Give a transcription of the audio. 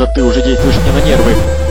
Да ты уже действуешь мне на нервы.